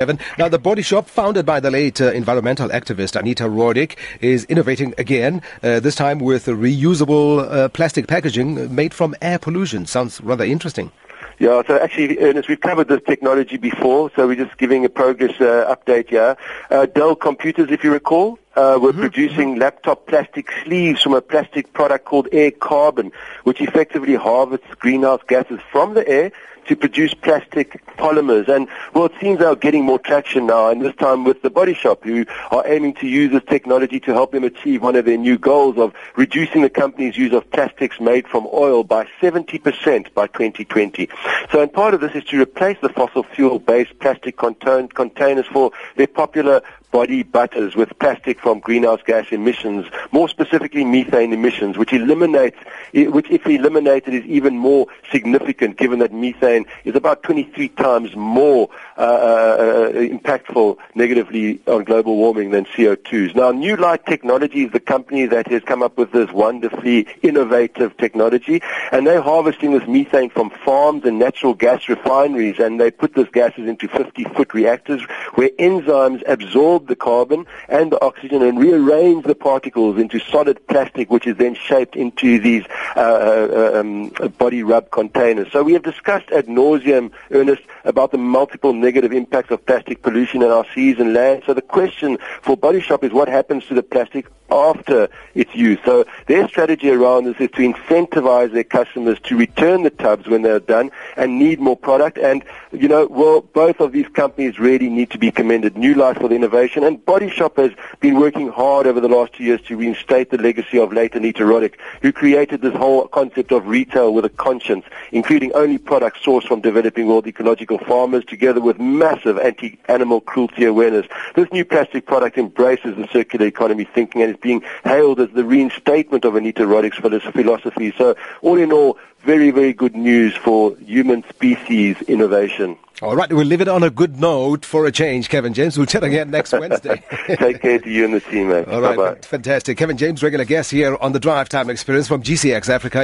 Kevin. Now, the Body Shop, founded by the late uh, environmental activist Anita Roddick, is innovating again, uh, this time with reusable uh, plastic packaging made from air pollution. Sounds rather interesting. Yeah, so actually, Ernest, we've covered this technology before, so we're just giving a progress uh, update here. Uh, Dell Computers, if you recall, uh, were mm-hmm. producing laptop plastic sleeves from a plastic product called AirCarbon, which effectively harvests greenhouse gases from the air to produce plastic polymers. And well, it seems they're getting more traction now, and this time with the Body Shop, who are aiming to use this technology to help them achieve one of their new goals of reducing the company's use of plastics made from oil by 70% by 2020. So, and part of this is to replace the fossil fuel-based plastic containers for their popular body butters with plastic from greenhouse gas emissions, more specifically methane emissions, which eliminates, which if eliminated is even more significant given that methane is about 23 times more uh, uh, impactful negatively on global warming than CO2s. Now, Newlight Technology is the company that has come up with this wonderfully innovative technology, and they're harvesting this methane from farms and natural gas refineries, and they put these gases into 50-foot reactors where enzymes absorb absorb the carbon and the oxygen and rearrange the particles into solid plastic, which is then shaped into these uh, uh, um, body rub containers. So we have discussed ad nauseum, Ernest, about the multiple negative impacts of plastic pollution in our seas and land. So the question for Body Shop is what happens to the plastic after its use. So their strategy around this is to incentivize their customers to return the tubs when they're done and need more product. And, you know, well, both of these companies really need to be commended. Newlight for the innovation and Body Shop has been working hard over the last two years to reinstate the legacy of late Anita Roddick, who created this whole concept of retail with a conscience, including only products sourced from developing world ecological farmers together with massive anti-animal cruelty awareness. This new plastic product embraces the circular economy thinking and is being hailed as the reinstatement of Anita Roddick's philosophy. So all in all, very, very good news for human species innovation. All right, we'll leave it on a good note for a change, Kevin James. We'll chat again next Wednesday. Take care to you and the team, man. All right, Bye-bye. fantastic. Kevin James, regular guest here on the Drive Time Experience from GCX Africa.